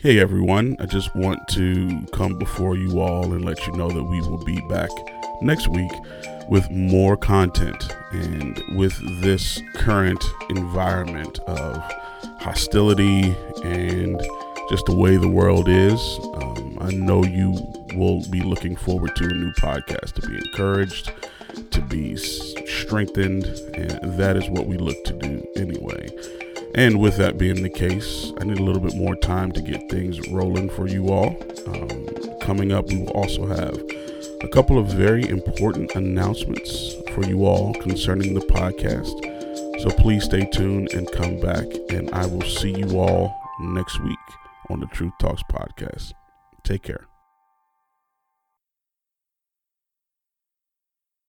Hey everyone, I just want to come before you all and let you know that we will be back next week with more content. And with this current environment of hostility and just the way the world is, um, I know you will be looking forward to a new podcast to be encouraged, to be strengthened, and that is what we look to do anyway. And with that being the case, I need a little bit more time to get things rolling for you all. Um, coming up, we will also have a couple of very important announcements for you all concerning the podcast. So please stay tuned and come back, and I will see you all next week on the Truth Talks podcast. Take care.